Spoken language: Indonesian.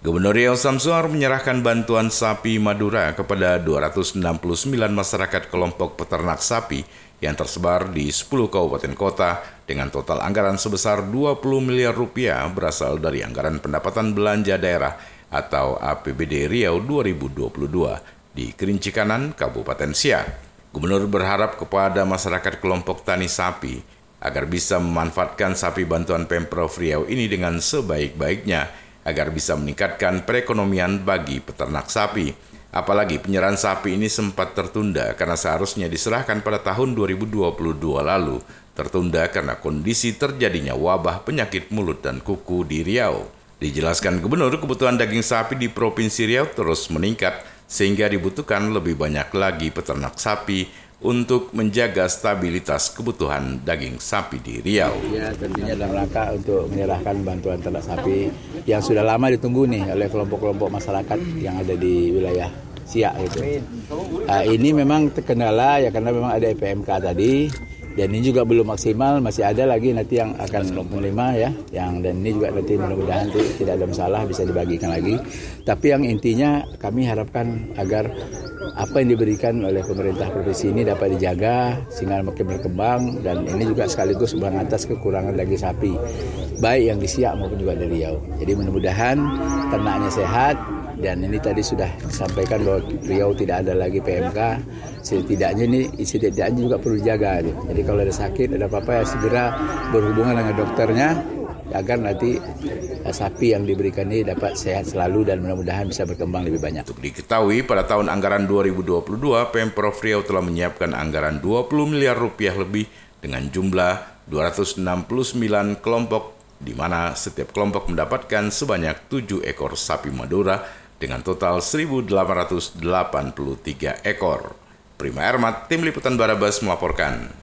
Gubernur Riau Samsuar menyerahkan bantuan sapi Madura kepada 269 masyarakat kelompok peternak sapi yang tersebar di 10 kabupaten kota dengan total anggaran sebesar 20 miliar rupiah berasal dari anggaran pendapatan belanja daerah atau APBD Riau 2022 di Kerinci Kanan, Kabupaten Siak. Gubernur berharap kepada masyarakat kelompok tani sapi agar bisa memanfaatkan sapi bantuan Pemprov Riau ini dengan sebaik-baiknya agar bisa meningkatkan perekonomian bagi peternak sapi. Apalagi penyerahan sapi ini sempat tertunda karena seharusnya diserahkan pada tahun 2022 lalu, tertunda karena kondisi terjadinya wabah penyakit mulut dan kuku di Riau. Dijelaskan Gubernur, kebutuhan daging sapi di Provinsi Riau terus meningkat sehingga dibutuhkan lebih banyak lagi peternak sapi untuk menjaga stabilitas kebutuhan daging sapi di Riau. Ya, tentunya dalam rangka untuk menyerahkan bantuan ternak sapi yang sudah lama ditunggu nih oleh kelompok-kelompok masyarakat yang ada di wilayah Siak itu. Nah, ini memang terkendala ya karena memang ada IPMK tadi dan ini juga belum maksimal masih ada lagi nanti yang akan menerima ya. Yang dan ini juga nanti mudah-mudahan tidak ada masalah bisa dibagikan lagi. Tapi yang intinya kami harapkan agar apa yang diberikan oleh pemerintah provinsi ini dapat dijaga sehingga makin berkembang dan ini juga sekaligus mengatas kekurangan daging sapi baik yang di Siak maupun juga di Riau jadi mudah-mudahan ternaknya sehat dan ini tadi sudah disampaikan bahwa Riau tidak ada lagi PMK setidaknya ini setidaknya juga perlu dijaga jadi kalau ada sakit ada apa-apa ya segera berhubungan dengan dokternya agar nanti eh, sapi yang diberikan ini dapat sehat selalu dan mudah-mudahan bisa berkembang lebih banyak. Untuk diketahui, pada tahun anggaran 2022, Pemprov Riau telah menyiapkan anggaran 20 miliar rupiah lebih dengan jumlah 269 kelompok di mana setiap kelompok mendapatkan sebanyak 7 ekor sapi Madura dengan total 1.883 ekor. Prima Ermat, Tim Liputan Barabas melaporkan.